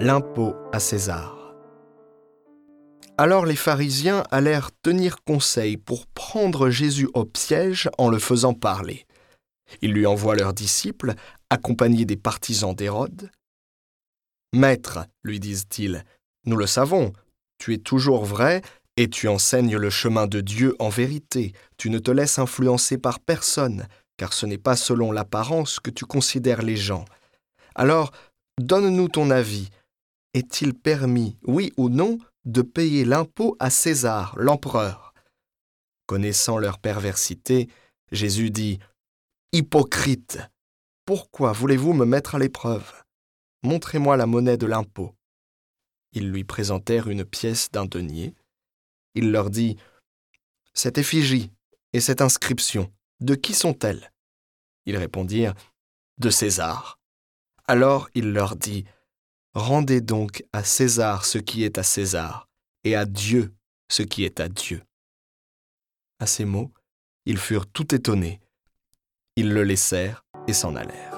l'impôt à César. Alors les pharisiens allèrent tenir conseil pour prendre Jésus au piège en le faisant parler. Ils lui envoient leurs disciples, accompagnés des partisans d'Hérode. Maître, lui disent-ils, nous le savons, tu es toujours vrai et tu enseignes le chemin de Dieu en vérité, tu ne te laisses influencer par personne, car ce n'est pas selon l'apparence que tu considères les gens. Alors, donne-nous ton avis. Est-il permis, oui ou non, de payer l'impôt à César, l'empereur? Connaissant leur perversité, Jésus dit Hypocrite, pourquoi voulez-vous me mettre à l'épreuve? Montrez-moi la monnaie de l'impôt. Ils lui présentèrent une pièce d'un denier. Il leur dit Cette effigie et cette inscription, de qui sont-elles? Ils répondirent De César. Alors il leur dit Rendez donc à César ce qui est à César, et à Dieu ce qui est à Dieu. À ces mots, ils furent tout étonnés. Ils le laissèrent et s'en allèrent.